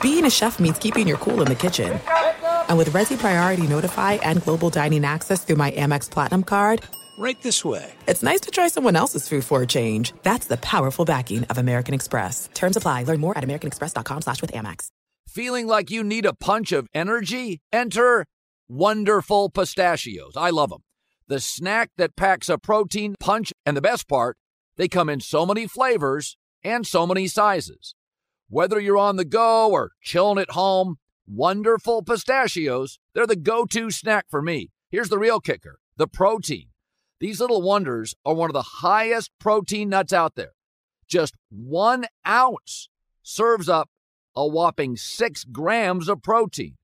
Being a chef means keeping your cool in the kitchen. And with Resy Priority Notify and Global Dining Access through my Amex Platinum card, Right this way. it's nice to try someone else's food for a change. That's the powerful backing of American Express. Terms apply. Learn more at americanexpress.com slash with Amex. Feeling like you need a punch of energy? Enter Wonderful Pistachios. I love them. The snack that packs a protein punch, and the best part, they come in so many flavors and so many sizes. Whether you're on the go or chilling at home, Wonderful Pistachios, they're the go to snack for me. Here's the real kicker the protein. These little wonders are one of the highest protein nuts out there. Just one ounce serves up a whopping six grams of protein,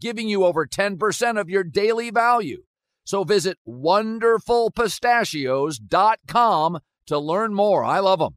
giving you over 10% of your daily value. So visit wonderfulpistachios.com to learn more. I love them.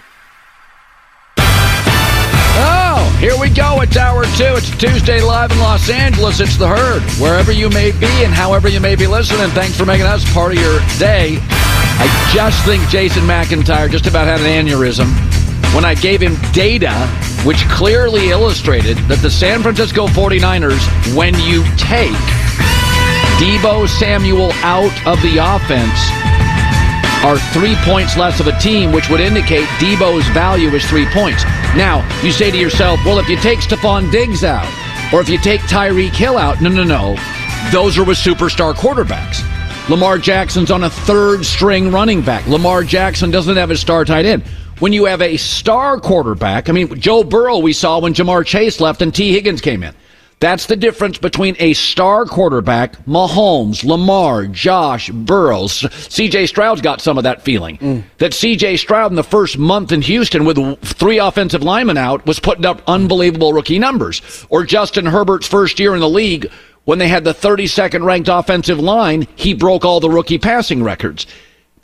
Here we go. It's hour two. It's Tuesday live in Los Angeles. It's the herd. Wherever you may be and however you may be listening, thanks for making us part of your day. I just think Jason McIntyre just about had an aneurysm when I gave him data which clearly illustrated that the San Francisco 49ers, when you take Deebo Samuel out of the offense, are three points less of a team, which would indicate Deebo's value is three points. Now, you say to yourself, well, if you take Stefon Diggs out, or if you take Tyreek Hill out, no, no, no. Those are with superstar quarterbacks. Lamar Jackson's on a third string running back. Lamar Jackson doesn't have a star tight end. When you have a star quarterback, I mean, Joe Burrow we saw when Ja'Marr Chase left and Tee Higgins came in. That's the difference between a star quarterback, Mahomes, Lamar, Josh, Burrows. CJ Stroud's got some of that feeling. Mm. That CJ Stroud in the first month in Houston with three offensive linemen out was putting up unbelievable rookie numbers. Or Justin Herbert's first year in the league when they had the 32nd ranked offensive line, he broke all the rookie passing records.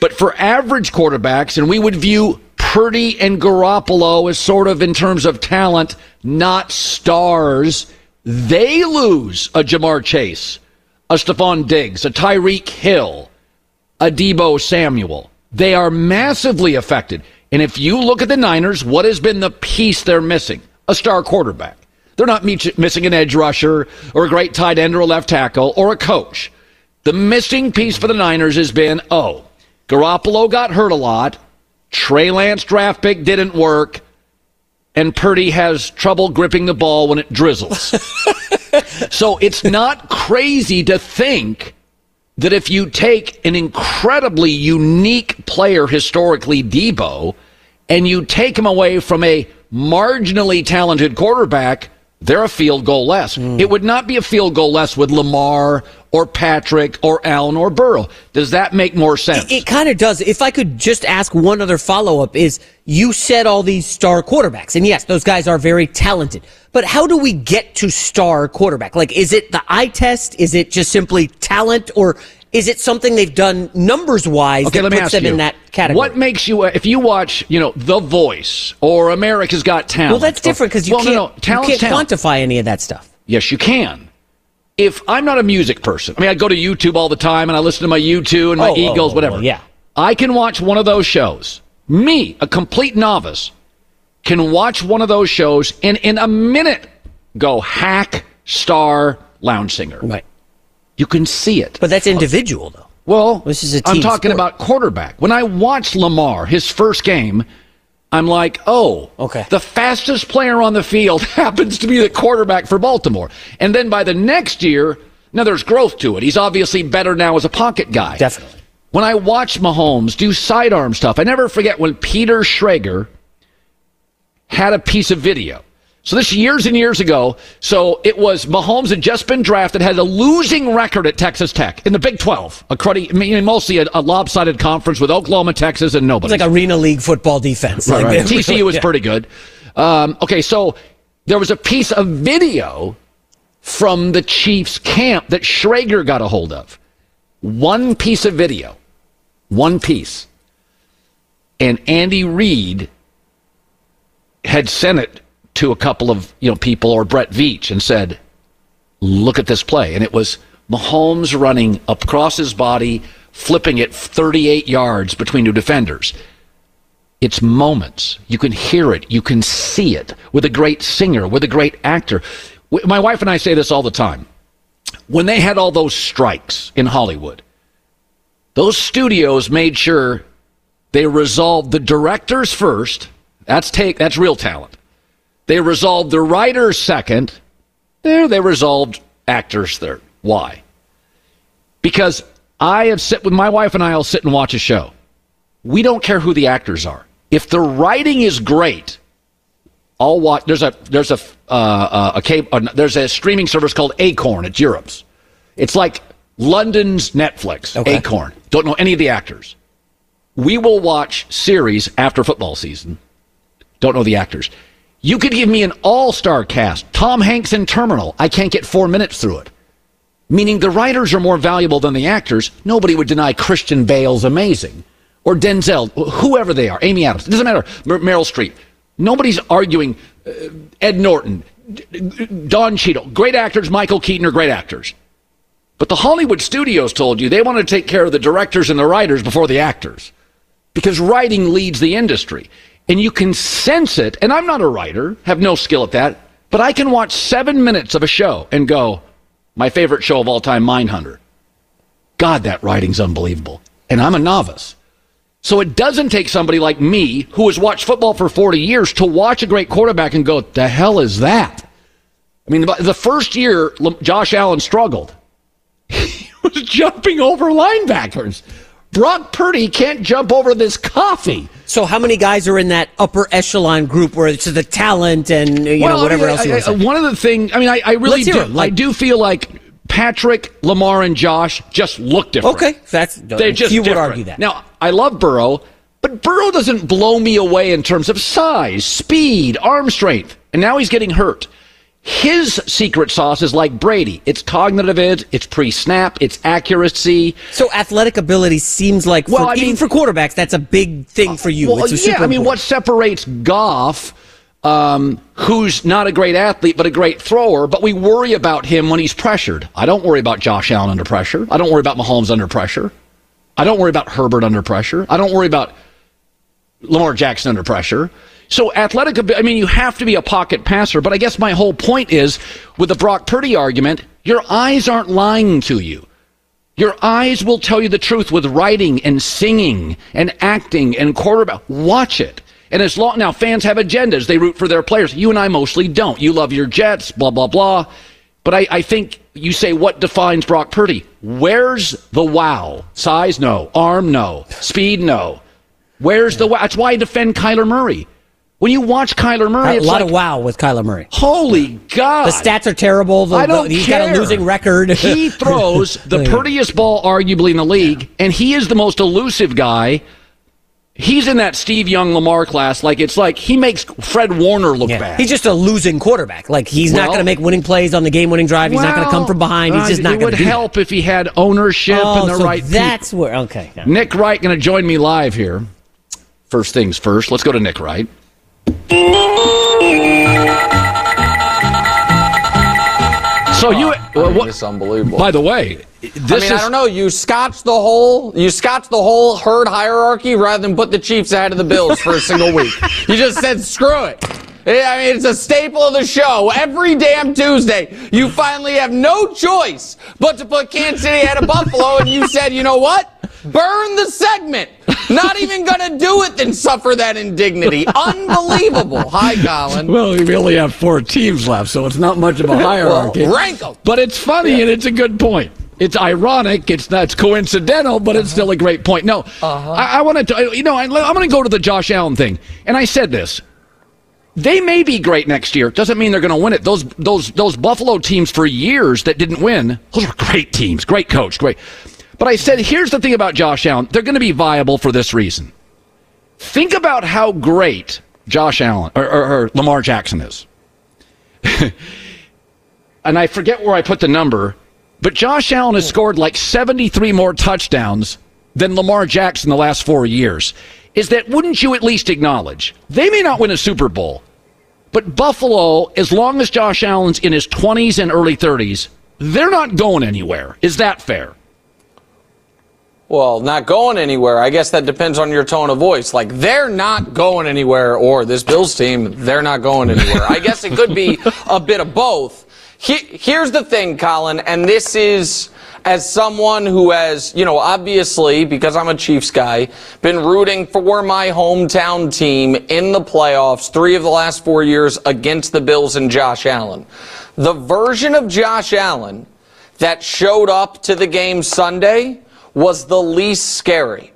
But for average quarterbacks, and we would view Purdy and Garoppolo as sort of in terms of talent, not stars, they lose a Ja'Marr Chase, a Stefon Diggs, a Tyreek Hill, a Deebo Samuel. They are massively affected. And if you look at the Niners, what has been the piece they're missing? A star quarterback. They're not missing an edge rusher or a great tight end or a left tackle or a coach. The missing piece for the Niners has been oh, Garoppolo got hurt a lot. Trey Lance draft pick didn't work. And Purdy has trouble gripping the ball when it drizzles. so it's not crazy to think that if you take an incredibly unique player historically, Deebo, and you take him away from a marginally talented quarterback, they're a field goal less. Hmm. It would not be a field goal less with Lamar or Patrick or Allen or Burrow. Does that make more sense? It kind of does. If I could just ask one other follow up is you said all these star quarterbacks and yes, those guys are very talented, but how do we get to star quarterback? Like, is it the eye test? Is it just simply talent or is it something they've done numbers wise Okay, that puts them you. in that category? What makes you, if you watch, you know, The Voice or America's Got Talent? well, that's different because you well, can't, no, no, you can't talent. quantify any of that stuff. Yes, you can. If I'm not a music person, I mean, I go to YouTube all the time and I listen to my U2 and my Oh, oh, Eagles, oh, whatever. yeah. I can watch one of those shows. Me, a complete novice, can watch one of those shows and in a minute go hack, star, lounge singer. Right. You can see it. But that's individual though. Well, This is a I'm talking sport. about quarterback. When I watched Lamar, his first game, I'm like, oh, Okay. The fastest player on the field happens to be the quarterback for Baltimore. And then by the next year, now there's growth to it. He's obviously better now as a pocket guy. Definitely. When I watch Mahomes do sidearm stuff, I never forget when Peter Schrager had a piece of video. So this years and years ago. So it was Mahomes had just been drafted, had a losing record at Texas Tech in the Big 12, a cruddy, I mean, mostly a, a lopsided conference with Oklahoma, Texas, and nobody. It's like Arena League football defense. Right, Like, right. TCU was yeah. pretty good. Um, okay, so there was a piece of video from the Chiefs camp that Schrager got a hold of. One piece of video. One piece. And Andy Reid had sent it to a couple of you know people or Brett Veach and said, "Look at this play." And it was Mahomes running across his body, flipping it 38 yards between two defenders. It's moments. You can hear it. You can see it with a great singer, with a great actor. My wife and I say this all the time. When they had all those strikes in Hollywood, those studios made sure they resolved the directors first. That's take that's real talent. They resolved the writers second. There they resolved actors third. Why? Because I have sit with my wife and I'll sit and watch a show. We don't care who the actors are. If the writing is great, I'll watch. There's a there's a uh, uh, a cable. Uh, there's a streaming service called Acorn. It's Europe's. It's like London's Netflix. Okay. Acorn. Don't know any of the actors. We will watch series after football season. Don't know the actors. You could give me an all-star cast. Tom Hanks in Terminal. I can't get four minutes through it. Meaning the writers are more valuable than the actors. Nobody would deny Christian Bale's amazing. Or Denzel, whoever they are. Amy Adams. It doesn't matter. Mer- Meryl Streep. Nobody's arguing uh, Ed Norton, Don Cheadle. Great actors. Michael Keaton are great actors. But the Hollywood studios told you they want to take care of the directors and the writers before the actors because writing leads the industry. And you can sense it. And I'm not a writer, have no skill at that, but I can watch seven minutes of a show and go, my favorite show of all time, Mindhunter. God, that writing's unbelievable. And I'm a novice. So it doesn't take somebody like me who has watched football for 40 years to watch a great quarterback and go, the hell is that? I mean, the- first year Josh Allen struggled. He was jumping over linebackers. Brock Purdy can't jump over this coffee. So how many guys are in that upper echelon group where it's the talent and you know I whatever mean, else you I- I-? One of the things, I mean, I, I really do, like- I do feel like Patrick, Lamar, and Josh just look different. Okay, that's They're just few would argue that. Now, I love Burrow, but Burrow doesn't blow me away in terms of size, speed, arm strength. And now he's getting hurt. His secret sauce is like Brady. It's cognitive edge, it's pre-snap, it's accuracy. So athletic ability seems like, for, Well, I even mean- for quarterbacks, that's a big thing for you. Well, it's a yeah, I mean, what separates Goff, um, who's not a great athlete but a great thrower, but we worry about him when he's pressured. I don't worry about Josh Allen under pressure. I don't worry about Mahomes under pressure. I don't worry about Herbert under pressure. I don't worry about Lamar Jackson under pressure. So athletic, I mean, you have to be a pocket passer. But I guess my whole point is with the Brock Purdy argument, your eyes aren't lying to you. Your eyes will tell you the truth with writing and singing and acting and quarterback. Watch it. And as long now, fans have agendas. They root for their players. You and I mostly don't. You love your Jets, blah blah blah. But I, I think you say what defines Brock Purdy? Where's the wow? Size, no. Arm, no. Speed, no. Where's the wow? That's why I defend Kyler Murray. When you watch Kyler Murray, a lot like, of wow with Kyler Murray. holy God. The stats are terrible. The, I don't the, he's care. got a losing record. he throws the prettiest ball arguably in the league, and he is the most elusive guy. He's in that Steve Young Lamar class. Like it's like he makes Fred Warner look Yeah. bad. He's just a losing quarterback. Like he's not going to make winning plays on the game-winning drive. He's not going to come from behind. He's Well, just not It going would to do help if he had ownership That. Oh, and the so right. people. that's where. Okay. yeah. Nick Wright going to join me live here. First things first. Let's go to Nick Wright. So ah, you, I uh, mean, what, it's unbelievable. by the way, this I mean, is I don't know. You scotch the whole, you scotch the whole herd hierarchy rather than put the Chiefs ahead of the Bills for a single week. You just said screw it. Yeah, I mean, it's a staple of the show. Every damn Tuesday, you finally have no choice but to put Kansas City ahead of Buffalo, and you said, you know what? Burn the segment. Not even going to do it than suffer that indignity. Unbelievable. Hi, Colin. Well, we only have four teams left, so it's not much of a hierarchy. Well, rank 'em. But it's funny and it's a good point. It's ironic. It's not it's coincidental, but it's still a great point. No, uh-huh. I, I want to. Uh, you know, I, I'm going to go to the Josh Allen thing, and I said this. They may be great next year. Doesn't mean they're going to win it. Those those those Buffalo teams for years that didn't win. Those are great teams. Great coach. Great. But I said, here's the thing about Josh Allen. They're going to be viable for this reason. Think about how great Josh Allen or, or, or Lamar Jackson is. and I forget where I put the number, but Josh Allen has scored like 73 more touchdowns than Lamar Jackson the last four years. Is that, wouldn't you at least acknowledge? They may not win a Super Bowl, but Buffalo, as long as Josh Allen's in his 20s and early 30s, they're not going anywhere. Is that fair? Well, not going anywhere. I guess that depends on your tone of voice. Like, they're not going anywhere, or this Bills team, they're not going anywhere. I guess it could be a bit of both. He, here's the thing, Colin, and this is as someone who has, you know, obviously, because I'm a Chiefs guy, been rooting for my hometown team in the playoffs three of the last four years against the Bills and Josh Allen. The version of Josh Allen that showed up to the game Sunday was the least scary.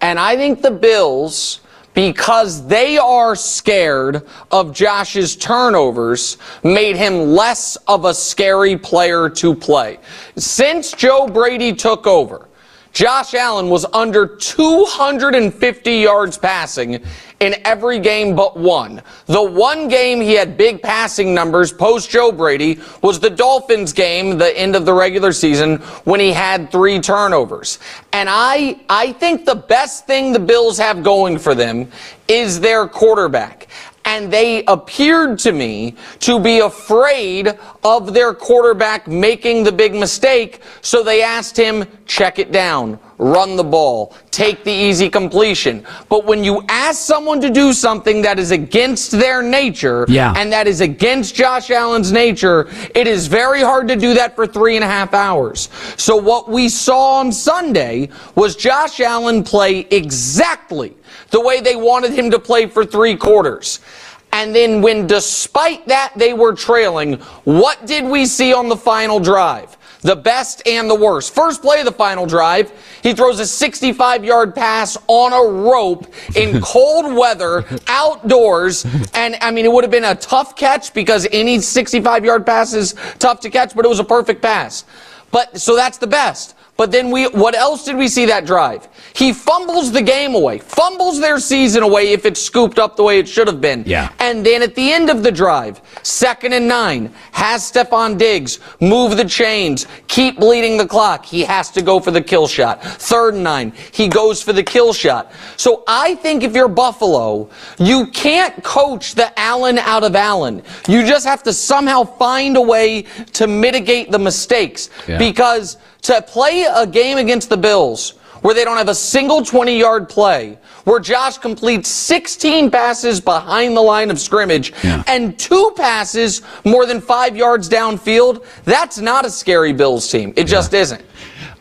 And I think the Bills, because they are scared of Josh's turnovers, made him less of a scary player to play. Since Joe Brady took over, Josh Allen was under 250 yards passing in every game but one. The one game he had big passing numbers post Joe Brady was the Dolphins game, the end of the regular season, when he had three turnovers. And I, I think the best thing the Bills have going for them is their quarterback and they appeared to me to be afraid of their quarterback making the big mistake, so they asked him, check it down, run the ball, take the easy completion. But when you ask someone to do something that is against their nature, Yeah. and that is against Josh Allen's nature, it is very hard to do that for three and a half hours. So what we saw on Sunday was Josh Allen play exactly the way they wanted him to play for three quarters. And then when despite that they were trailing, what did we see on the final drive? The best and the worst. First play of the final drive, he throws a 65 yard pass on a rope in cold weather, outdoors. And I mean, it would have been a tough catch because any 65 yard pass is tough to catch, but it was a perfect pass. But so that's the best. But then we, what else did we see that drive? He fumbles the game away, fumbles their season away if it's scooped up the way it should have been. Yeah. And then at the end of the drive, second and nine, has Stefon Diggs move the chains, keep bleeding the clock. He has to go for the kill shot. Third and nine, he goes for the kill shot. So I think if you're Buffalo, you can't coach the Allen out of Allen. You just have to somehow find a way to mitigate the mistakes. Yeah. Because to play a game against the Bills where they don't have a single 20 yard play, where Josh completes 16 passes behind the line of scrimmage Yeah. and two passes more than five yards downfield, that's not a scary Bills team. It just isn't.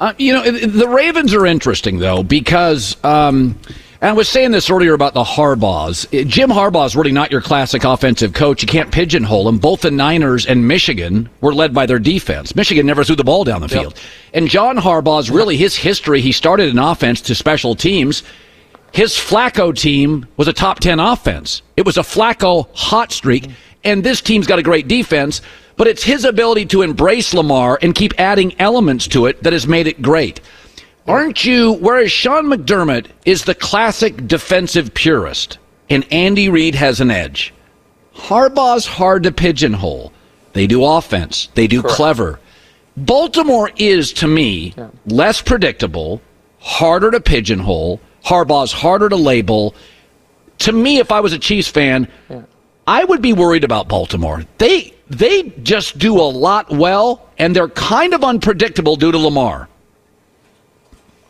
Uh, you know, the Ravens are interesting though because um, and I was saying this earlier about the Harbaughs. Uh, Jim Harbaugh is really not your classic offensive coach. You can't pigeonhole him. Both the Niners and Michigan were led by their defense. Michigan never threw the ball down the field. And John Harbaugh's really his history. He started an offense to special teams. His Flacco team was a top 10 offense. It was a Flacco hot streak, and this team's got a great defense, but it's his ability to embrace Lamar and keep adding elements to it that has made it great. Aren't you, whereas Sean McDermott is the classic defensive purist, and Andy Reid has an edge. Harbaugh's hard to pigeonhole. They do offense, they do clever. Baltimore is, to me, less predictable, harder to pigeonhole. Harbaugh's harder to label. To me, if I was a Chiefs fan, I would be worried about Baltimore. They they just do a lot well, and they're kind of unpredictable due to Lamar.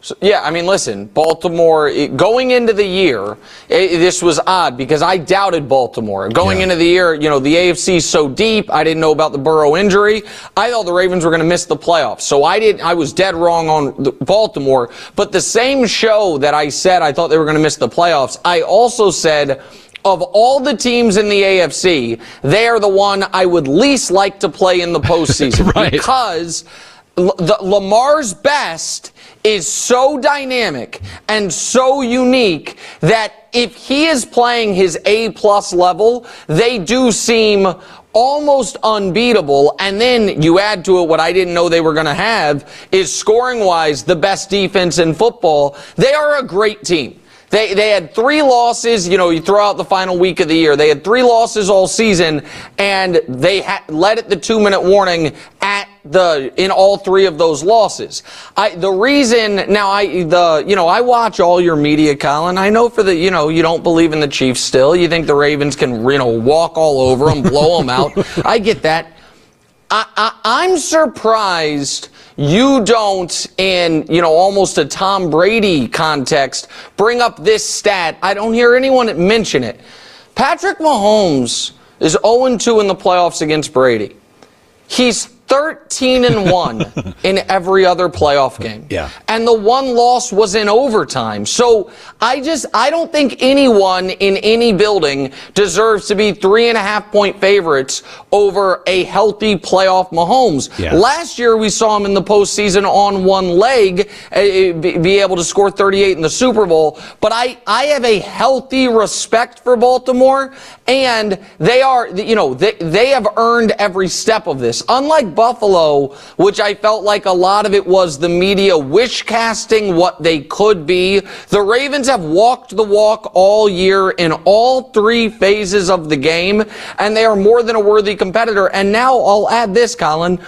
So, yeah, I mean, listen, Baltimore, it, going into the year, it, this was odd because I doubted Baltimore. Going Yeah. into the year, you know, the AFC's so deep, I didn't know about the Burrow injury. I thought the Ravens were going to miss the playoffs. So I did I was dead wrong on the, Baltimore, but the same show that I said I thought they were going to miss the playoffs, I also said of all the teams in the AFC, they are the one I would least like to play in the postseason Right. because The, Lamar's best is so dynamic and so unique that if he is playing his A plus level, they do seem almost unbeatable. And then you add to it what I didn't know they were going to have is scoring wise the best defense in football. They are a great team. They, they had three losses. You know, you throw out the final week of the year. They had three losses all season, and they ha- led at the two minute warning the in all three of those losses. I the reason now I the you know I watch all your media, Colin. I know for the you know you don't believe in the Chiefs still. You think the Ravens can you know walk all over them, blow them out. I get that. I, I, I'm surprised you don't, in you know almost a Tom Brady context, bring up this stat. I don't hear anyone mention it. Patrick Mahomes is 0-2 in the playoffs against Brady. He's 13 and 1 in every other playoff game. Yeah. And the one loss was in overtime. So I just, I don't think anyone in any building deserves to be three and a half point favorites over a healthy playoff Mahomes. Yeah. Last year we saw him in the postseason on one leg uh, be be able to score 38 in the Super Bowl. But I, I have a healthy respect for Baltimore and they are, you know, they, they have earned every step of this. Unlike Buffalo, which I felt like a lot of it was the media wish casting what they could be, the Ravens have walked the walk all year in all three phases of the game, and they are more than a worthy competitor. And now I'll add this, Colin.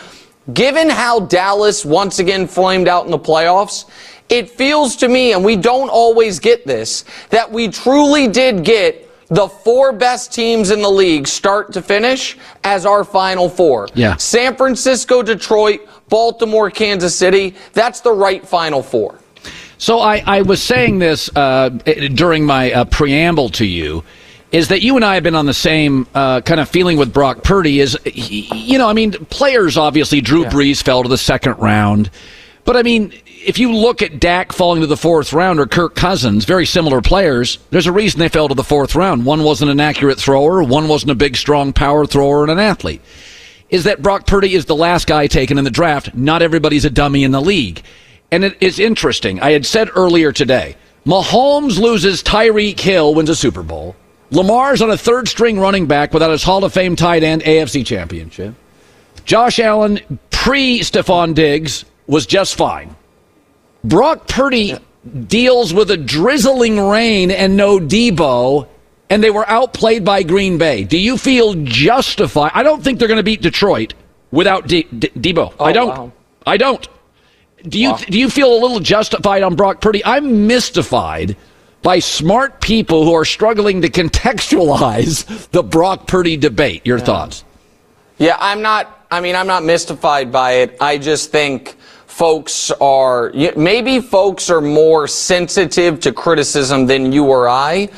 Given how Dallas once again flamed out in the playoffs, it feels to me, and we don't always get this, that we truly did get the four best teams in the league start to finish as our final four. Yeah. San Francisco, Detroit, Baltimore, Kansas City. That's the right final four. So I, I was saying this uh, during my uh, preamble to you, is that you and I have been on the same uh, kind of feeling with Brock Purdy. Is he, you know, I mean, players obviously. Drew Brees fell to the second round, but I mean, if you look at Dak falling to the fourth round or Kirk Cousins, very similar players. There's a reason they fell to the fourth round. One wasn't an accurate thrower. One wasn't a big, strong power thrower and an athlete is that Brock Purdy is the last guy taken in the draft. Not everybody's a dummy in the league. And it is interesting. I had said earlier today, Mahomes loses Tyreek Hill, wins a Super Bowl. Lamar's on a third string running back without his Hall of Fame tight end AFC championship. Josh Allen, pre Stefon Diggs, was just fine. Brock Purdy deals with a drizzling rain and no Deebo, and they were outplayed by Green Bay. Do you feel justified? I don't think they're going to beat Detroit without D- D- Deebo. Oh, I don't. wow. I don't. Do you do you feel a little justified on Brock Purdy? I'm mystified by smart people who are struggling to contextualize the Brock Purdy debate. Your thoughts? Yeah, I'm not. I mean, I'm not mystified by it. I just think folks are maybe folks are more sensitive to criticism than you or I,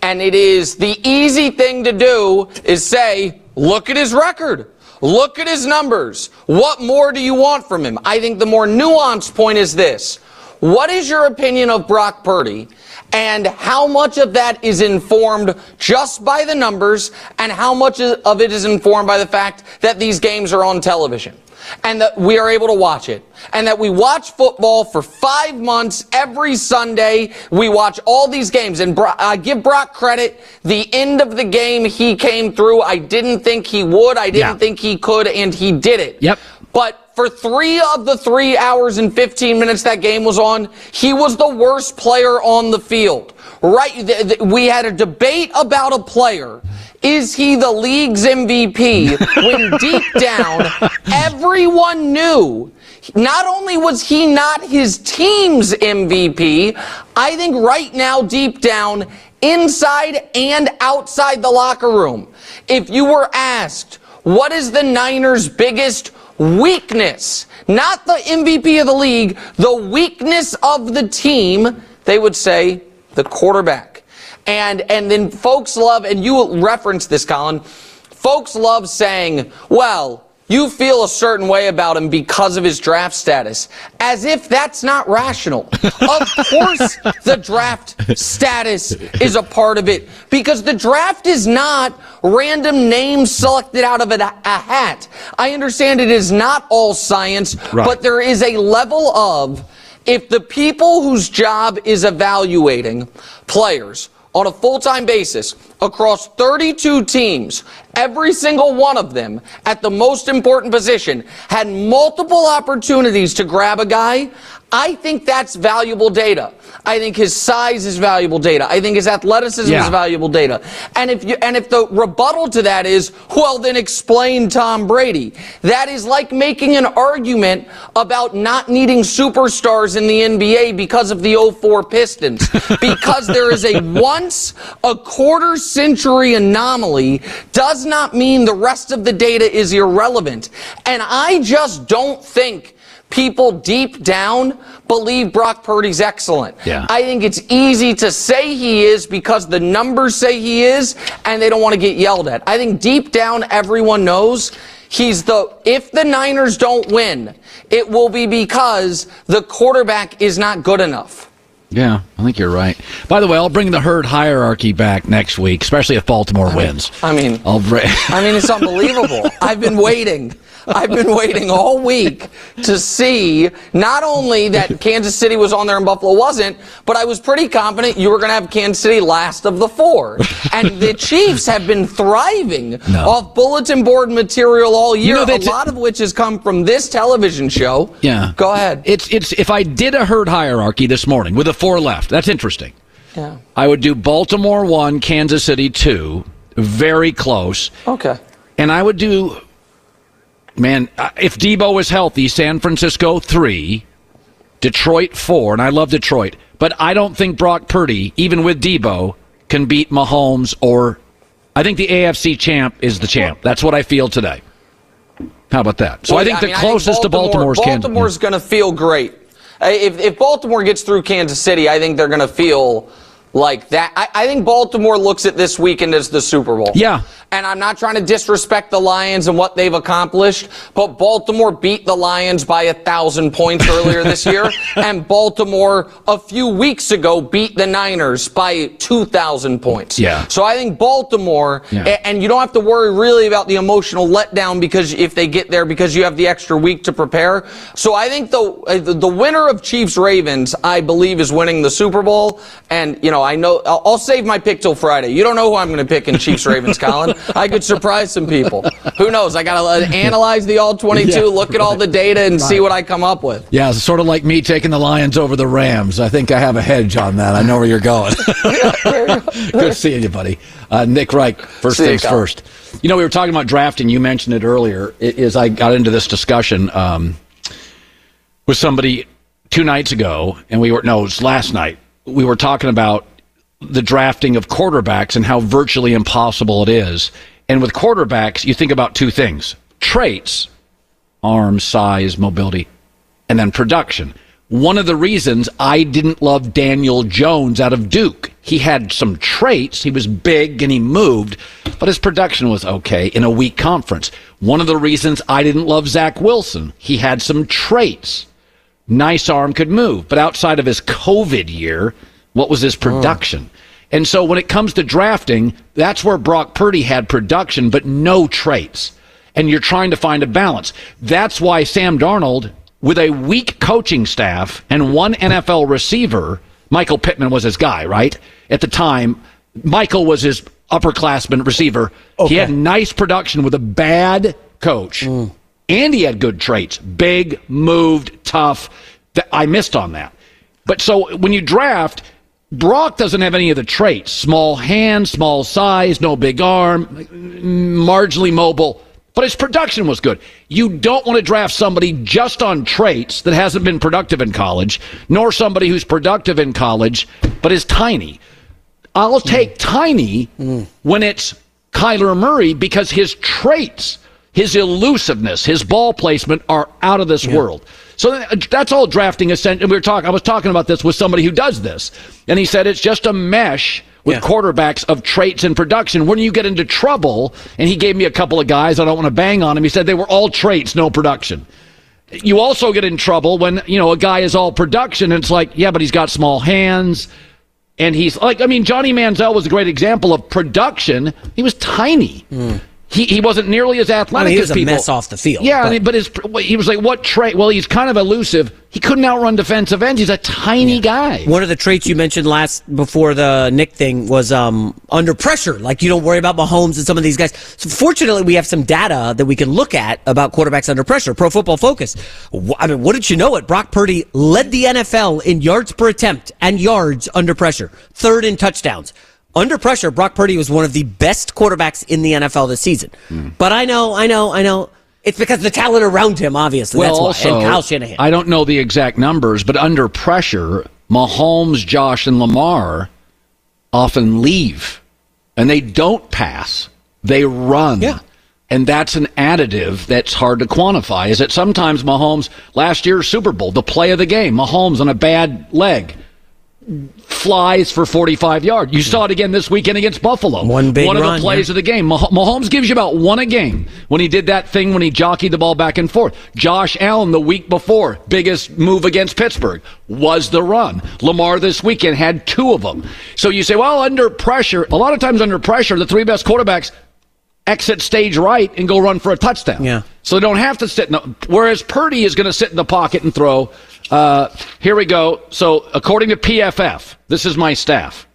and it is the easy thing to do is say, look at his record. Look at his numbers. What more do you want from him? I think the more nuanced point is this. What is your opinion of Brock Purdy? And how much of that is informed just by the numbers, and how much of it is informed by the fact that these games are on television? And that we are able to watch it. And that we watch football for five months every Sunday. We watch all these games. And Bro- I give Brock credit. The end of the game, he came through. I didn't think he would. I didn't Yeah. think he could, and he did it. Yep. But for three of the three hours and 15 minutes that game was on, he was the worst player on the field. Right? We had a debate about a player. Is he the league's MVP? when deep down, everyone knew not only was he not his team's MVP, I think right now, deep down, inside and outside the locker room, if you were asked, what is the Niners' biggest weakness, not the MVP of the league, the weakness of the team, they would say the quarterback. And and then folks love, and you reference this, Colin. Folks love saying, "Well, you feel a certain way about him because of his draft status," as if that's not rational. of course, the draft status is a part of it because the draft is not random names selected out of a, a hat. I understand it is not all science, Right. but there is a level of if the people whose job is evaluating players on a full-time basis across 32 teams, every single one of them at the most important position had multiple opportunities to grab a guy, I think that's valuable data. I think his size is valuable data. I think his athleticism Yeah. is valuable data. And if you and if the rebuttal to that is, well, then explain Tom Brady. That is like making an argument about not needing superstars in the NBA because of the 04 Pistons. because there is a once a quarter century anomaly does not mean the rest of the data is irrelevant. And I just don't think people deep down believe Brock Purdy's excellent. Yeah. I think it's easy to say he is because the numbers say he is and they don't want to get yelled at. I think deep down everyone knows he's the if the Niners don't win, it will be because the quarterback is not good enough. Yeah, I think you're right. By the way, I'll bring the herd hierarchy back next week, especially if Baltimore wins. I mean, I'll bring. I mean, it's unbelievable. I've been waiting. I've been waiting all week to see not only that Kansas City was on there and Buffalo wasn't, but I was pretty confident you were going to have Kansas City last of the four. And the Chiefs have been thriving No. off bulletin board material all year, know, a lot of which has come from this television show. Yeah. Go ahead. It's it's if I did a herd hierarchy this morning with the four left, that's interesting. yeah. I would do Baltimore one, Kansas City two, very close, Okay. and I would do. Man, uh, if Deebo was healthy, San Francisco three, Detroit four, and I love Detroit, but I don't think Brock Purdy, even with Deebo, can beat Mahomes or. I think the AFC champ is the champ. That's what I feel today. How about that? So I Well, think the mean, closest to Baltimore is Kansas. Baltimore's going to feel great. If, if Baltimore gets through Kansas City, I think they're going to feel like that. I, I think Baltimore looks at this weekend as the Super Bowl. Yeah. And I'm not trying to disrespect the Lions and what they've accomplished, but Baltimore beat the Lions by a thousand points earlier this year, and Baltimore a few weeks ago beat the Niners by 2,000 points. Yeah. So I think Baltimore, Yeah. and you don't have to worry really about the emotional letdown because if they get there because you have the extra week to prepare. So I think the uh, the the winner of Chiefs Ravens, I believe, is winning the Super Bowl. And you know, I know I'll, I'll save my pick till Friday. You don't know who I'm going to pick in Chiefs Ravens, Colin. I could surprise some people. Who knows? I got to analyze the all 22, Yeah, look at all the data, and see what I come up with. Yeah, it's sort of like me taking the Lions over the Rams. I think I have a hedge on that. I know where you're going. Good seeing you, buddy. Uh, Nick Wright, first See things Kyle. first. You know, we were talking about drafting. You mentioned it earlier. It is I got into this discussion um, with somebody two nights ago, and we were no, it was last night. We were talking about the drafting of quarterbacks and how virtually impossible it is. And with quarterbacks, you think about two things: traits, arm size, mobility, and then production. One of the reasons I didn't love Daniel Jones out of Duke, he had some traits. He was big and he moved, but his production was okay in a weak conference. One of the reasons I didn't love Zach Wilson, he had some traits. Nice arm could move, but outside of his COVID year, what was his oh. production? And so when it comes to drafting, that's where Brock Purdy had production, but no traits and you're trying to find a balance. That's why Sam Darnold, with a weak coaching staff and one NFL receiver, Michael Pittman was his guy, right? At the time, Michael was his upperclassman receiver. He had nice production with a bad coach, mm. and he had good traits big, moved, tough. I missed on that. But so when you draft, Brock doesn't have any of the traits small hand, small size, no big arm, marginally mobile, but his production was good. You don't want to draft somebody just on traits that hasn't been productive in college, nor somebody who's productive in college but is tiny. I'll take mm. tiny mm. when it's Kyler Murray because his traits his elusiveness, his ball placement are out of this world. So uh, that's all drafting essential. We were talking. I was talking about this with somebody who does this, and he said it's just a mesh with Yeah. quarterbacks of traits and production. When you get into trouble, and he gave me a couple of guys. I don't want to bang on him. He said they were all traits, no production. You also get in trouble when you know a guy is all production, and it's like, yeah, but he's got small hands. And he's like, I mean, Johnny Manziel was a great example of production. He was tiny. He, he wasn't nearly as athletic. I mean, he as was a people. mess off the field, Yeah, but- and he- but his he was like, what trait? Well, he's kind of elusive. He couldn't outrun defensive ends. He's a tiny guy. One of the traits you mentioned last before the Nick thing was um, under pressure. Like you don't worry about Mahomes and some of these guys. So fortunately, we have some data that we can look at about quarterbacks under pressure. Pro Football Focus. I mean, what did you know? It Brock Purdy led the NFL in yards per attempt and yards under pressure, third in touchdowns. Under pressure, Brock Purdy was one of the best quarterbacks in the NFL this season. Hmm. But I know, I know, I know. It's because the talent around him, obviously. Well, That's also. And Kyle Shanahan. I don't know the exact numbers, but under pressure, Mahomes, Josh, and Lamar often leave, and they don't pass; they run. Yeah. And that's an additive that's hard to quantify. Is that sometimes Mahomes last year's Super Bowl, the play of the game, Mahomes on a bad leg flies for 45 yards. You saw it again this weekend against Buffalo. One big One of run, the plays yeah. of the game. Mah- Mahomes gives you about one a game when he did that thing when he jockeyed the ball back and forth. Josh Allen the week before, biggest move against Pittsburgh was the run. Lamar this weekend had two of them. So you say, well, under pressure, a lot of times under pressure, the three best quarterbacks exit stage right and go run for a touchdown. Yeah. So they don't have to sit in the, whereas Purdy is going to sit in the pocket and throw. Uh, here we go. So according to PFF, this is my staff.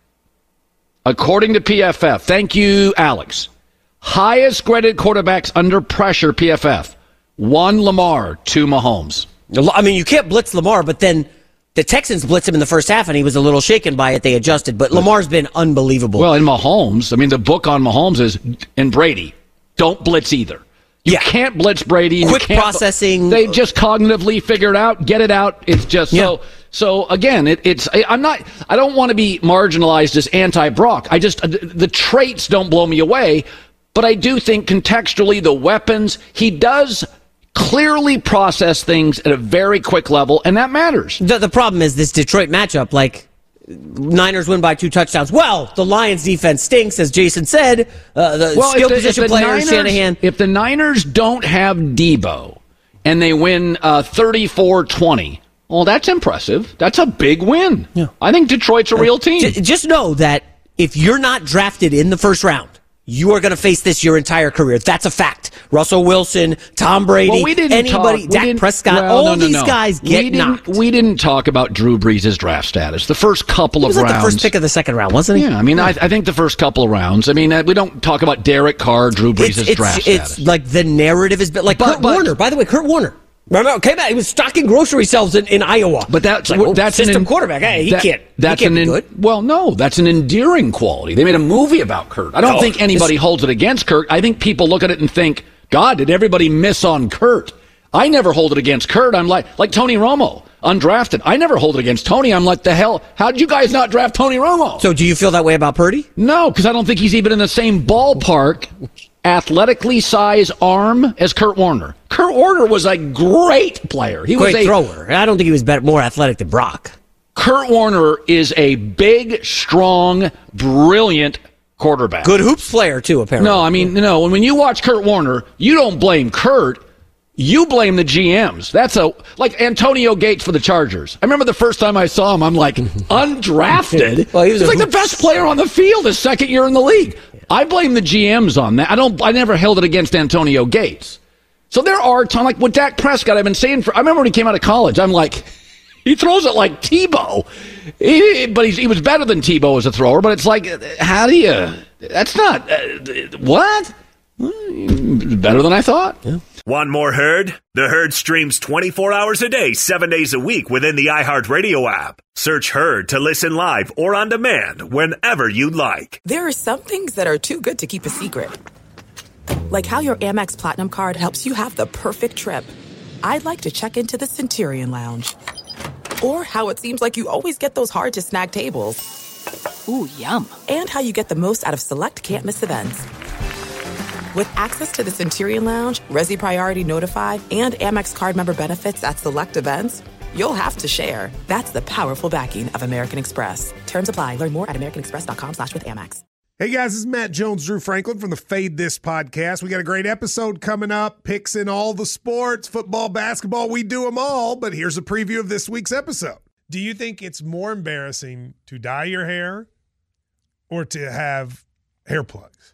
According to PFF, thank you, Alex. Highest graded quarterbacks under pressure, PFF. One Lamar, two Mahomes. I mean, you can't blitz Lamar, but then the Texans blitzed him in the first half, and he was a little shaken by it. They adjusted, but Lamar's been unbelievable. Well, in Mahomes, I mean, the book on Mahomes is, and Brady, don't blitz either. You Yeah. can't blitz Brady. Quick processing. They just cognitively figure it out, get it out. It's just Yeah. so. So again, it, it's. I- I'm not. I don't want to be marginalized as anti-Brock. I just uh, the traits don't blow me away, but I do think contextually the weapons he does clearly process things at a very quick level, and that matters. the, the problem is this Detroit matchup. Like Niners win by two touchdowns. Well, the Lions defense stinks, as Jason said. Uh, the Well, skill the, position player Niners, Shanahan. If the Niners don't have Deebo and they win uh, 34-20, well, that's impressive. That's a big win. Yeah. I think Detroit's a real team. J- just know that if you're not drafted in the first round, you are going to face this your entire career. That's a fact. Russell Wilson, Tom Brady, well, we didn't anybody, talk, Dak Prescott, well, all no, no, these no. guys get didn't, knocked. We didn't talk about Drew Brees' draft status. The first couple of was like rounds. the first pick of the second round, wasn't he? yeah, I mean, I, I think the first couple of rounds. I mean, uh, we don't talk about Derek Carr, Drew Brees' it's, it's, draft it's status. like the narrative is like But- Kurt but- Warner. By the way, Kurt Warner. Remember, came out. He was stocking grocery shelves in, in Iowa. But that's like, oh, that's system an quarterback. Hey, he that- can't. That's he can't an be good. well, no, that's an endearing quality. They made a movie about Kurt. I don't Oh, think anybody this- holds it against Kurt. I think people look at it and think, God, did everybody miss on Kurt? I never hold it against Kurt. I'm like like Tony Romo, undrafted. I never hold it against Tony. I'm like the hell. How did you guys not draft Tony Romo? So, do you feel that way about Purdy? No, because I don't think he's even in the same ballpark, athletically sized arm as Kurt Warner. Kurt Warner was a great player. He was Great a thrower. I don't think he was better, more athletic than Brock. Kurt Warner is a big, strong, brilliant quarterback. Good hoops player too, apparently. No, I mean, no. When you watch Kurt Warner, you don't blame Kurt. You blame the GMs. That's a like Antonio Gates for the Chargers. I remember the first time I saw him, I'm like, undrafted. Well, he was He's like the best player on the field his second year in the league. I blame the GMs on that. I don't. I never held it against Antonio Gates. So there are times like with Dak Prescott. I've been saying for. I remember when he came out of college. I'm like, he throws it like Tebow, He- but he was better than Tebow as a thrower. But it's like, how do you? That's not uh, what. Better than I thought. Want more Herd? The Herd streams 24 hours a day, 7 days a week within the iHeartRadio app. Search Herd to listen live or on demand whenever you'd like. There are some things that are too good to keep a secret. Like how your Amex Platinum card helps you have the perfect trip. I'd like to check into the Centurion Lounge. Or how it seems like you always get those hard to snag tables. Ooh, yum. And how you get the most out of select can't miss events. With access to the Centurion Lounge, Resy Priority Notified, and Amex card member benefits at select events, you'll have to share. That's the powerful backing of American Express. Terms apply. Learn more at americanexpress.com slash with Amex. Hey guys, this is Matt Jones, Drew Franklin from the Fade This podcast. We got a great episode coming up, picks in all the sports, football, basketball, we do them all. But here's a preview of this week's episode. Do you think it's more embarrassing to dye your hair or to have hair plugs?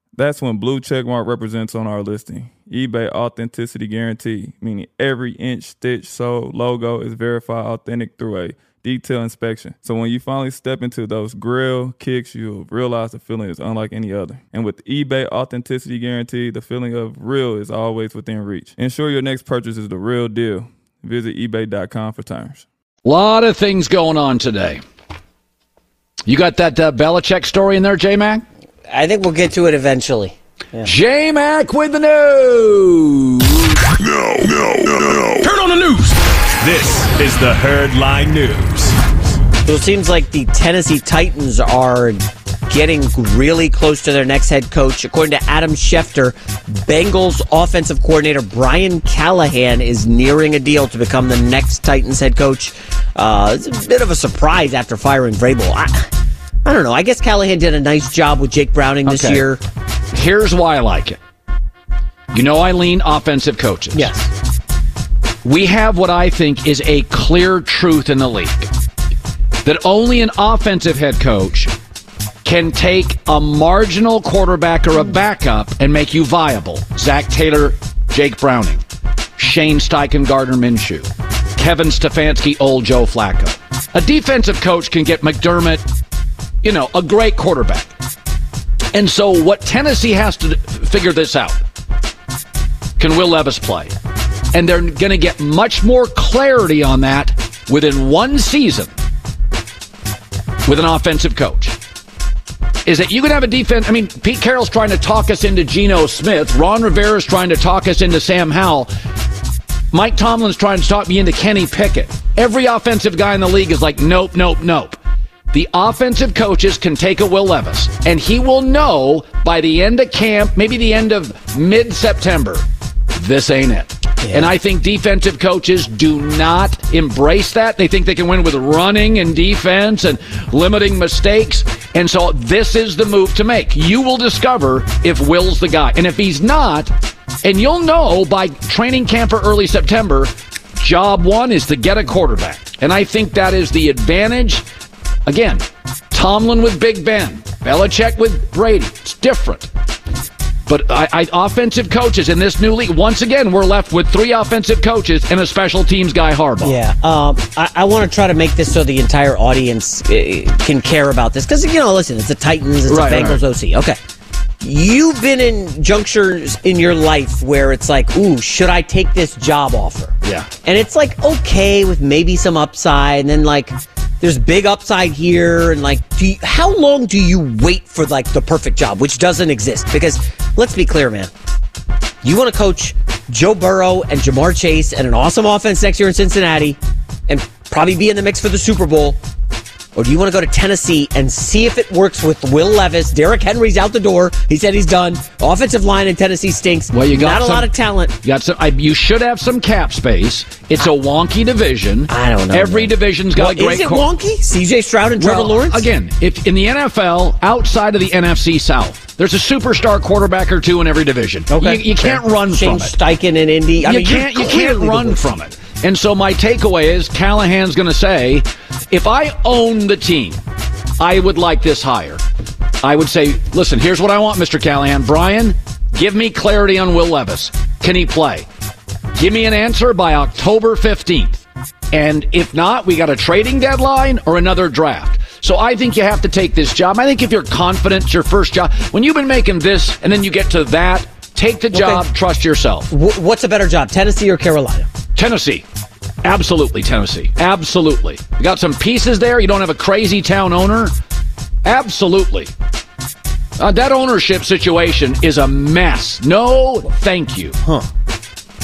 That's when blue checkmark represents on our listing. eBay authenticity guarantee, meaning every inch, stitch, sole, logo is verified authentic through a detailed inspection. So when you finally step into those grill kicks, you'll realize the feeling is unlike any other. And with eBay authenticity guarantee, the feeling of real is always within reach. Ensure your next purchase is the real deal. Visit eBay.com for terms. lot of things going on today. You got that uh, Belichick story in there, J Mac? I think we'll get to it eventually. J Mac with the news. No, no, no, no. Turn on the news. This is the Herd Line News. So it seems like the Tennessee Titans are getting really close to their next head coach. According to Adam Schefter, Bengals offensive coordinator Brian Callahan is nearing a deal to become the next Titans head coach. Uh, it's a bit of a surprise after firing Vrabel. I, I don't know. I guess Callahan did a nice job with Jake Browning this Okay. year. Here's why I like it. You know, I lean offensive coaches. Yes. We have what I think is a clear truth in the league that only an offensive head coach can take a marginal quarterback or a backup and make you viable. Zac Taylor, Jake Browning, Shane Steichen, Gardner Minshew, Kevin Stefanski, old Joe Flacco. A defensive coach can get McDermott, you know, a great quarterback. And so what Tennessee has to figure this out. Can Will Levis play? And they're going to get much more clarity on that within one season with an offensive coach. Is that you can have a defense? I mean, Pete Carroll's trying to talk us into Geno Smith. Ron Rivera's trying to talk us into Sam Howell. Mike Tomlin's trying to talk me into Kenny Pickett. Every offensive guy in the league is like, nope, nope, nope. The offensive coaches can take a Will Levis, and he will know by the end of camp, maybe the end of mid September, this ain't it. And I think defensive coaches do not embrace that. They think they can win with running and defense and limiting mistakes. And so this is the move to make. You will discover if Will's the guy. And if he's not, and you'll know by training camp or early September, job one is to get a quarterback. And I think that is the advantage. Again, Tomlin with Big Ben, Belichick with Brady. It's different. But I, I, offensive coaches in this new league, once again, we're left with three offensive coaches and a special teams guy, Harbaugh. Yeah, um, I, I want to try to make this so the entire audience uh, can care about this because you know, listen, it's the Titans, it's Right, the right, Bengals OC. Okay, you've been in junctures in your life where it's like, ooh, should I take this job offer? Yeah. and it's like okay with maybe some upside, and then like there's big upside here, and like, you, how long do you wait for like the perfect job, which doesn't exist? Because let's be clear, man. You want to coach Joe Burrow and Ja'Marr Chase and an awesome offense next year in Cincinnati and probably be in the mix for the Super Bowl? Or do you want to go to Tennessee and see if it works with Will Levis? Derrick Henry's out the door. He said he's done. Offensive line in Tennessee stinks. Well, you got not a lot of talent. You got some. I, you should have some cap space. It's a wonky division. I don't know, Every man. division's got Well, a great. is it cor- wonky? CJ Stroud and Trevor Well, Lawrence? Again, if in the NFL, outside of the NFC South, there's a superstar quarterback or two in every division. Okay. You, you can't run Shane from it. Steichen in Indy. I you mean, can't. You can't run from it. And so my takeaway is Callahan's going to say, if I own the team, I would like this hire. I would say, listen, here's what I want, Mr. Callahan. Brian, give me clarity on Will Levis. Can he play? Give me an answer by October 15th. And if not, we got a trading deadline or another draft. So I think you have to take this job. I think if you're confident, it's your first job. When you've been making this and then you get to that, take the job, trust yourself. Wh- What's a better job, Tennessee or Carolina? Tennessee. Absolutely, Tennessee. Absolutely. You got some pieces there. You don't have a crazy town owner. Absolutely. Uh, that ownership situation is a mess. No, thank you. Huh.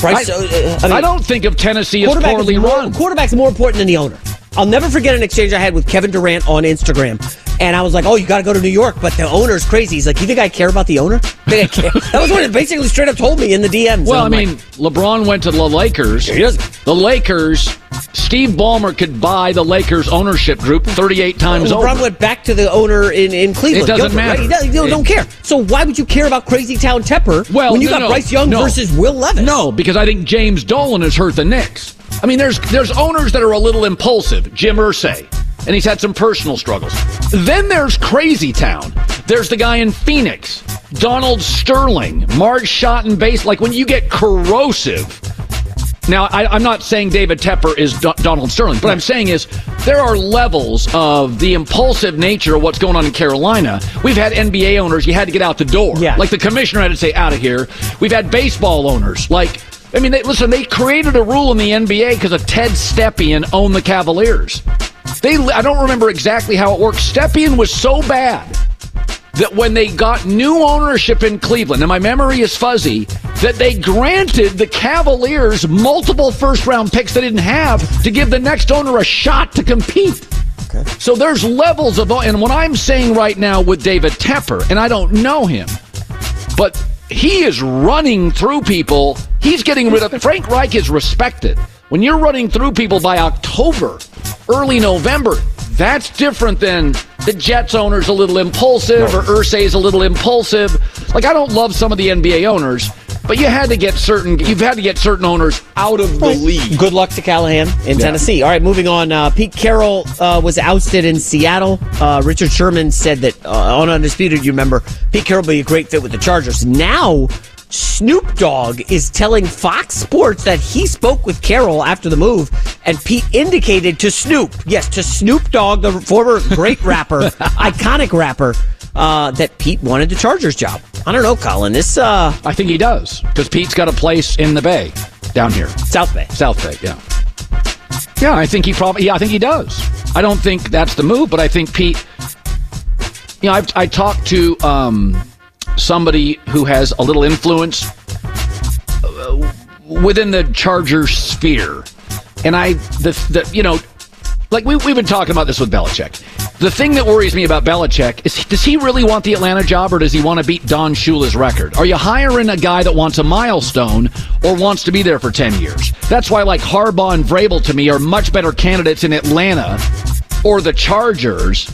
Bryce, I, uh, I mean- I don't think of Tennessee as poorly more, run. Quarterback's more important than the owner. I'll never forget an exchange I had with Kevin Durant on Instagram. And I was like, oh, you got to go to New York, but the owner's crazy. He's like, you think I care about the owner? Think I care? that was what it basically straight up told me in the DMs. Well, I mean, like, LeBron went to the Lakers. He doesn't. The Lakers, Steve Ballmer could buy the Lakers ownership group 38 times over. LeBron over. went back to the owner in, in Cleveland. It doesn't matter. Right? He, does, he don't, don't care. So why would you care about Crazy Town Tepper Well, when you no, got no, Bryce Young no. versus Will Levis? No, because I think James Dolan has hurt the Knicks. I mean, there's there's owners that are a little impulsive. Jim Irsay, and he's had some personal struggles. Then there's Crazy Town. There's the guy in Phoenix, Donald Sterling, Marge Schotten base. Like when you get corrosive. Now, I, I'm not saying David Tepper is Do- Donald Sterling. What I'm saying is there are levels of the impulsive nature of what's going on in Carolina. We've had NBA owners, you had to get out the door. Yeah. Like the commissioner had to say, out of here. We've had baseball owners. Like, I mean, they, listen, they created a rule in the NBA because of Ted Stepien owned the Cavaliers. They, I don't remember exactly how it worked. Stepien was so bad that when they got new ownership in Cleveland, and my memory is fuzzy, that they granted the Cavaliers multiple first round picks they didn't have to give the next owner a shot to compete. Okay. So there's levels of, and what I'm saying right now with David Tepper, and I don't know him, but he is running through people. He's getting rid of, Frank Reich is respected. When you're running through people by October, early November, that's different than the Jets owner's a little impulsive or Irsay's a little impulsive. Like I don't love some of the NBA owners, but you had to get certain you've had to get certain owners out of the league. Good luck to Callahan in Yeah. Tennessee. All right, moving on. Uh, Pete Carroll uh, was ousted in Seattle. Uh, Richard Sherman said that uh, on Undisputed, you remember, Pete Carroll would be a great fit with the Chargers. Now, Snoop Dogg is telling Fox Sports that he spoke with Carroll after the move, and Pete indicated to Snoop, yes, to Snoop Dogg, the former great rapper, iconic rapper, uh, that Pete wanted the Chargers job. I don't know, Colin. This uh, I think he does because Pete's got a place in the Bay down here, South Bay. South Bay. Yeah, yeah. I think he probably. Yeah, I think he does. I don't think that's the move, but I think Pete. You know, I've, I talked to um, somebody who has a little influence uh, within the Chargers sphere, and I the the you know, like we we've been talking about this with Belichick. The thing that worries me about Belichick is does he really want the Atlanta job or does he want to beat Don Shula's record? Are you hiring a guy that wants a milestone or wants to be there for 10 years? That's why like Harbaugh and Vrabel to me are much better candidates in Atlanta or the Chargers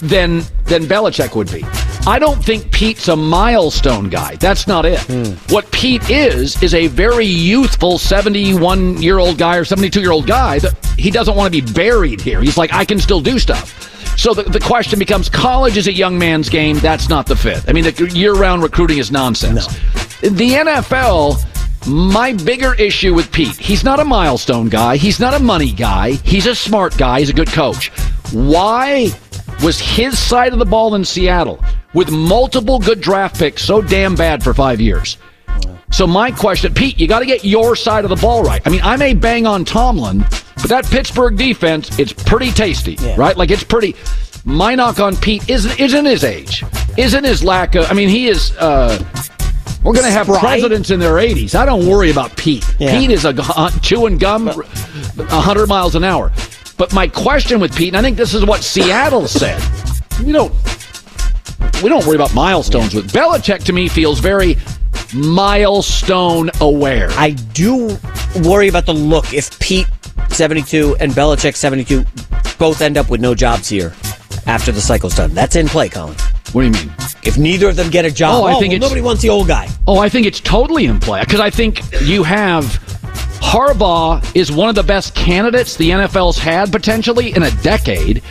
than than Belichick would be. I don't think Pete's a milestone guy. That's not it. Hmm. What Pete is is a very youthful 71 year old guy or 72 year old guy that he doesn't want to be buried here. He's like, I can still do stuff. So the, the question becomes college is a young man's game. That's not the fit. I mean, the year round recruiting is nonsense. The NFL, my bigger issue with Pete, he's not a milestone guy. He's not a money guy. He's a smart guy. He's a good coach. Why was his side of the ball in Seattle with multiple good draft picks so damn bad for five years? So my question, Pete, you got to get your side of the ball right. I mean, I may bang on Tomlin, but that Pittsburgh defense, it's pretty tasty, right? Like it's pretty. My knock on Pete isn't isn't his age, isn't his lack of. I mean, he is. uh We're going to have Spry? presidents in their 80s. I don't worry about Pete. Yeah. Pete is a uh, chewing gum 100 miles an hour. But my question with Pete, and I think this is what Seattle said, we don't we don't worry about milestones with Belichick. To me, feels very milestone aware. I do worry about the look if Pete 72 and Belichick 72 both end up with no jobs here after the cycle's done. That's in play, Colin. What do you mean? If neither of them get a job, Oh, I oh, think well, it's- nobody wants the old guy. Oh, I think it's totally in play because I think you have Harbaugh is one of the best candidates the NFL's had potentially in a decade.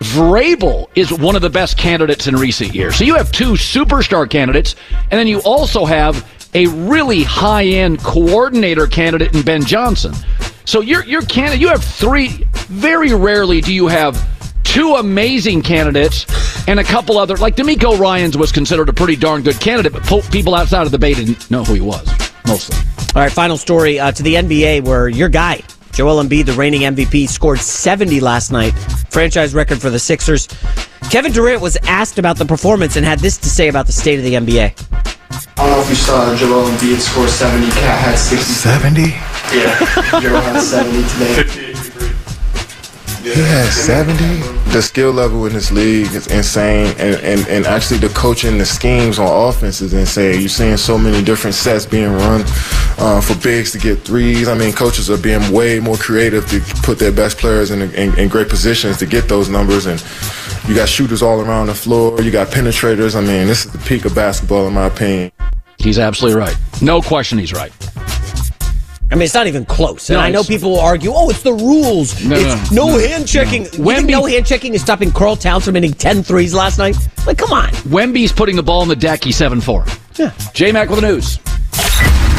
Vrabel is one of the best candidates in recent years. So you have two superstar candidates, and then you also have a really high-end coordinator candidate in Ben Johnson. So you're you're candidate. You have three. Very rarely do you have two amazing candidates and a couple other. Like DeMeco Ryans was considered a pretty darn good candidate, but people outside of the Bay didn't know who he was mostly. All right, final story uh, to the NBA where your guy, Joel Embiid, the reigning MVP, scored 70 last night, franchise record for the Sixers. Kevin Durant was asked about the performance and had this to say about the state of the NBA. I don't know if you saw Joel Embiid score 70. Cat had 60. 70? Yeah, Joel had 70 today. He has 70? The skill level in this league is insane. And, and, and actually, the coaching, the schemes on offense is insane. You're seeing so many different sets being run uh, for bigs to get threes. I mean, coaches are being way more creative to put their best players in, in, in great positions to get those numbers. And you got shooters all around the floor. You got penetrators. I mean, this is the peak of basketball, in my opinion. He's absolutely right. No question, he's right. I mean, it's not even close. And No, I know people will argue, oh, it's the rules. No, it's no, no, no, hand checking. no. You think Wemby- no hand checking is stopping Karl Towns from hitting 10 threes last night? Like, come on. Wemby's putting the ball on the deck. He's 7 4. Yeah. J Mac with the news.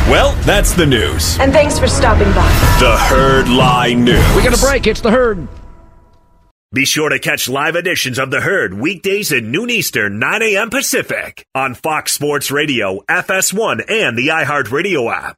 Well, that's the news. And thanks for stopping by. The Herd Lie News. We got a break. It's the herd. Be sure to catch live editions of The Herd weekdays at noon Eastern, 9 a.m. Pacific on Fox Sports Radio, FS1, and the iHeartRadio app.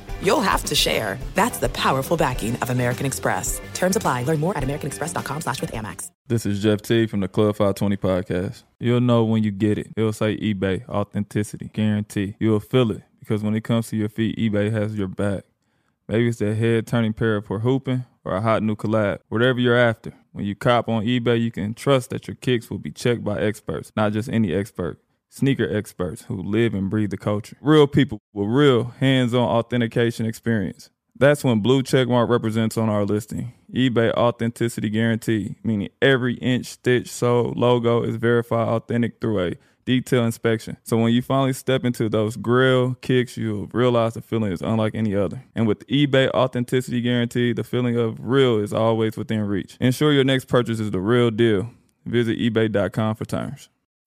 you'll have to share. That's the powerful backing of American Express. Terms apply. Learn more at americanexpress.com slash with Amex. This is Jeff T from the Club 520 podcast. You'll know when you get it. It'll say eBay, authenticity, guarantee. You'll feel it because when it comes to your feet, eBay has your back. Maybe it's that head turning pair for hooping or a hot new collab. Whatever you're after, when you cop on eBay, you can trust that your kicks will be checked by experts, not just any expert. Sneaker experts who live and breathe the culture. Real people with real hands on authentication experience. That's when Blue Checkmark represents on our listing. eBay Authenticity Guarantee, meaning every inch, stitch, sole, logo is verified authentic through a detailed inspection. So when you finally step into those grill kicks, you'll realize the feeling is unlike any other. And with eBay Authenticity Guarantee, the feeling of real is always within reach. Ensure your next purchase is the real deal. Visit eBay.com for terms.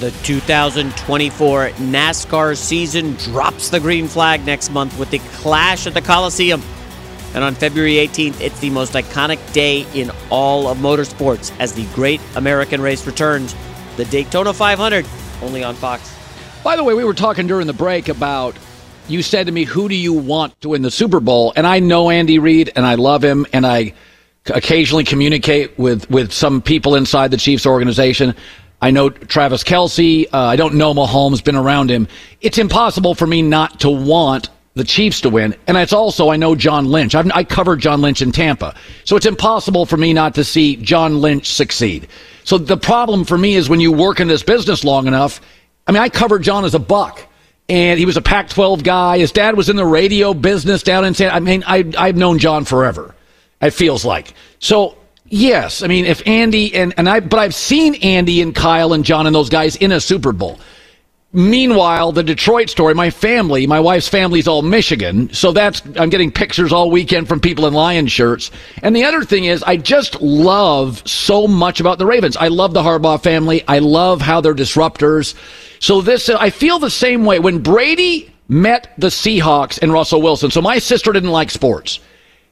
The 2024 NASCAR season drops the green flag next month with the Clash at the Coliseum. And on February 18th, it's the most iconic day in all of motorsports as the Great American Race returns. The Daytona 500, only on Fox. By the way, we were talking during the break about you said to me, Who do you want to win the Super Bowl? And I know Andy Reid and I love him and I occasionally communicate with, with some people inside the Chiefs organization. I know Travis Kelce. Uh, I don't know Mahomes, been around him. It's impossible for me not to want the Chiefs to win. And it's also, I know John Lynch. I've, I covered John Lynch in Tampa. So it's impossible for me not to see John Lynch succeed. So the problem for me is when you work in this business long enough, I mean, I covered John as a buck. And he was a Pac 12 guy. His dad was in the radio business down in San I mean, I, I've known John forever, it feels like. So Yes, I mean if Andy and and I, but I've seen Andy and Kyle and John and those guys in a Super Bowl. Meanwhile, the Detroit story, my family, my wife's family's all Michigan, so that's I'm getting pictures all weekend from people in Lion shirts. And the other thing is, I just love so much about the Ravens. I love the Harbaugh family. I love how they're disruptors. So this, I feel the same way when Brady met the Seahawks and Russell Wilson. So my sister didn't like sports.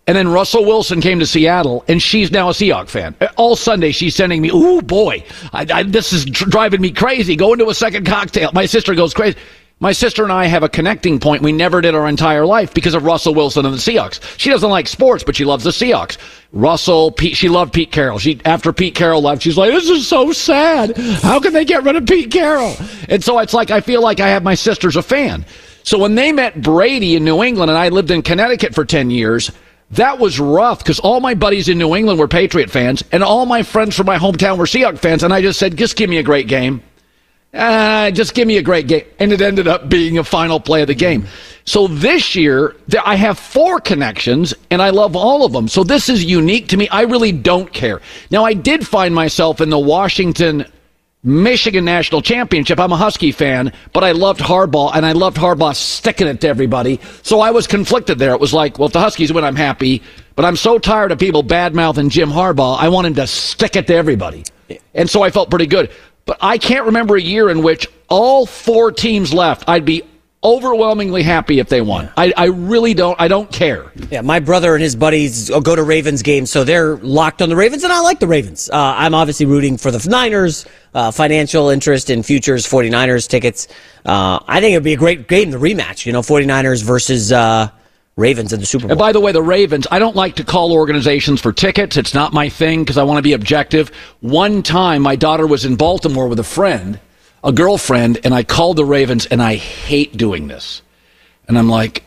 And then Russell Wilson came to Seattle, and she's now a Seahawks fan. All Sunday, she's sending me, "Ooh, boy, I, I, this is driving me crazy." Go into a second cocktail. My sister goes crazy. My sister and I have a connecting point we never did our entire life because of Russell Wilson and the Seahawks. She doesn't like sports, but she loves the Seahawks. Russell, Pete, she loved Pete Carroll. She after Pete Carroll left, she's like, "This is so sad. How can they get rid of Pete Carroll?" And so it's like I feel like I have my sister's a fan. So when they met Brady in New England, and I lived in Connecticut for ten years. That was rough because all my buddies in New England were Patriot fans, and all my friends from my hometown were Seahawks fans. And I just said, just give me a great game. Uh, just give me a great game. And it ended up being a final play of the game. So this year, I have four connections, and I love all of them. So this is unique to me. I really don't care. Now, I did find myself in the Washington Michigan National Championship. I'm a Husky fan, but I loved Harbaugh, and I loved Harbaugh sticking it to everybody. So I was conflicted there. It was like, well, if the Huskies win, I'm happy, but I'm so tired of people bad mouthing Jim Harbaugh. I want him to stick it to everybody. And so I felt pretty good. But I can't remember a year in which all four teams left. I'd be overwhelmingly happy if they won. I, I really don't. I don't care. Yeah, my brother and his buddies go to Ravens games, so they're locked on the Ravens, and I like the Ravens. Uh, I'm obviously rooting for the Niners. Uh, financial interest in futures 49ers tickets. Uh, I think it would be a great game, the rematch. You know, 49ers versus. Uh, Ravens in the Super Bowl. And by the way, the Ravens, I don't like to call organizations for tickets. It's not my thing because I want to be objective. One time, my daughter was in Baltimore with a friend, a girlfriend, and I called the Ravens, and I hate doing this. And I'm like,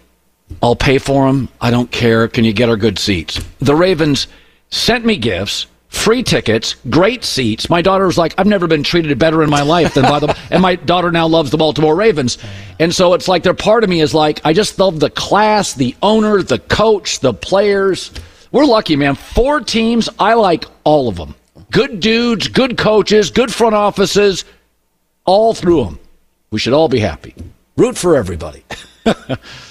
I'll pay for them. I don't care. Can you get our good seats? The Ravens sent me gifts, free tickets, great seats. My daughter was like, I've never been treated better in my life than by them. and my daughter now loves the Baltimore Ravens. And so it's like, their part of me is like, I just love the class, the owner, the coach, the players. We're lucky, man. Four teams. I like all of them. Good dudes, good coaches, good front offices, all through them. We should all be happy. Root for everybody.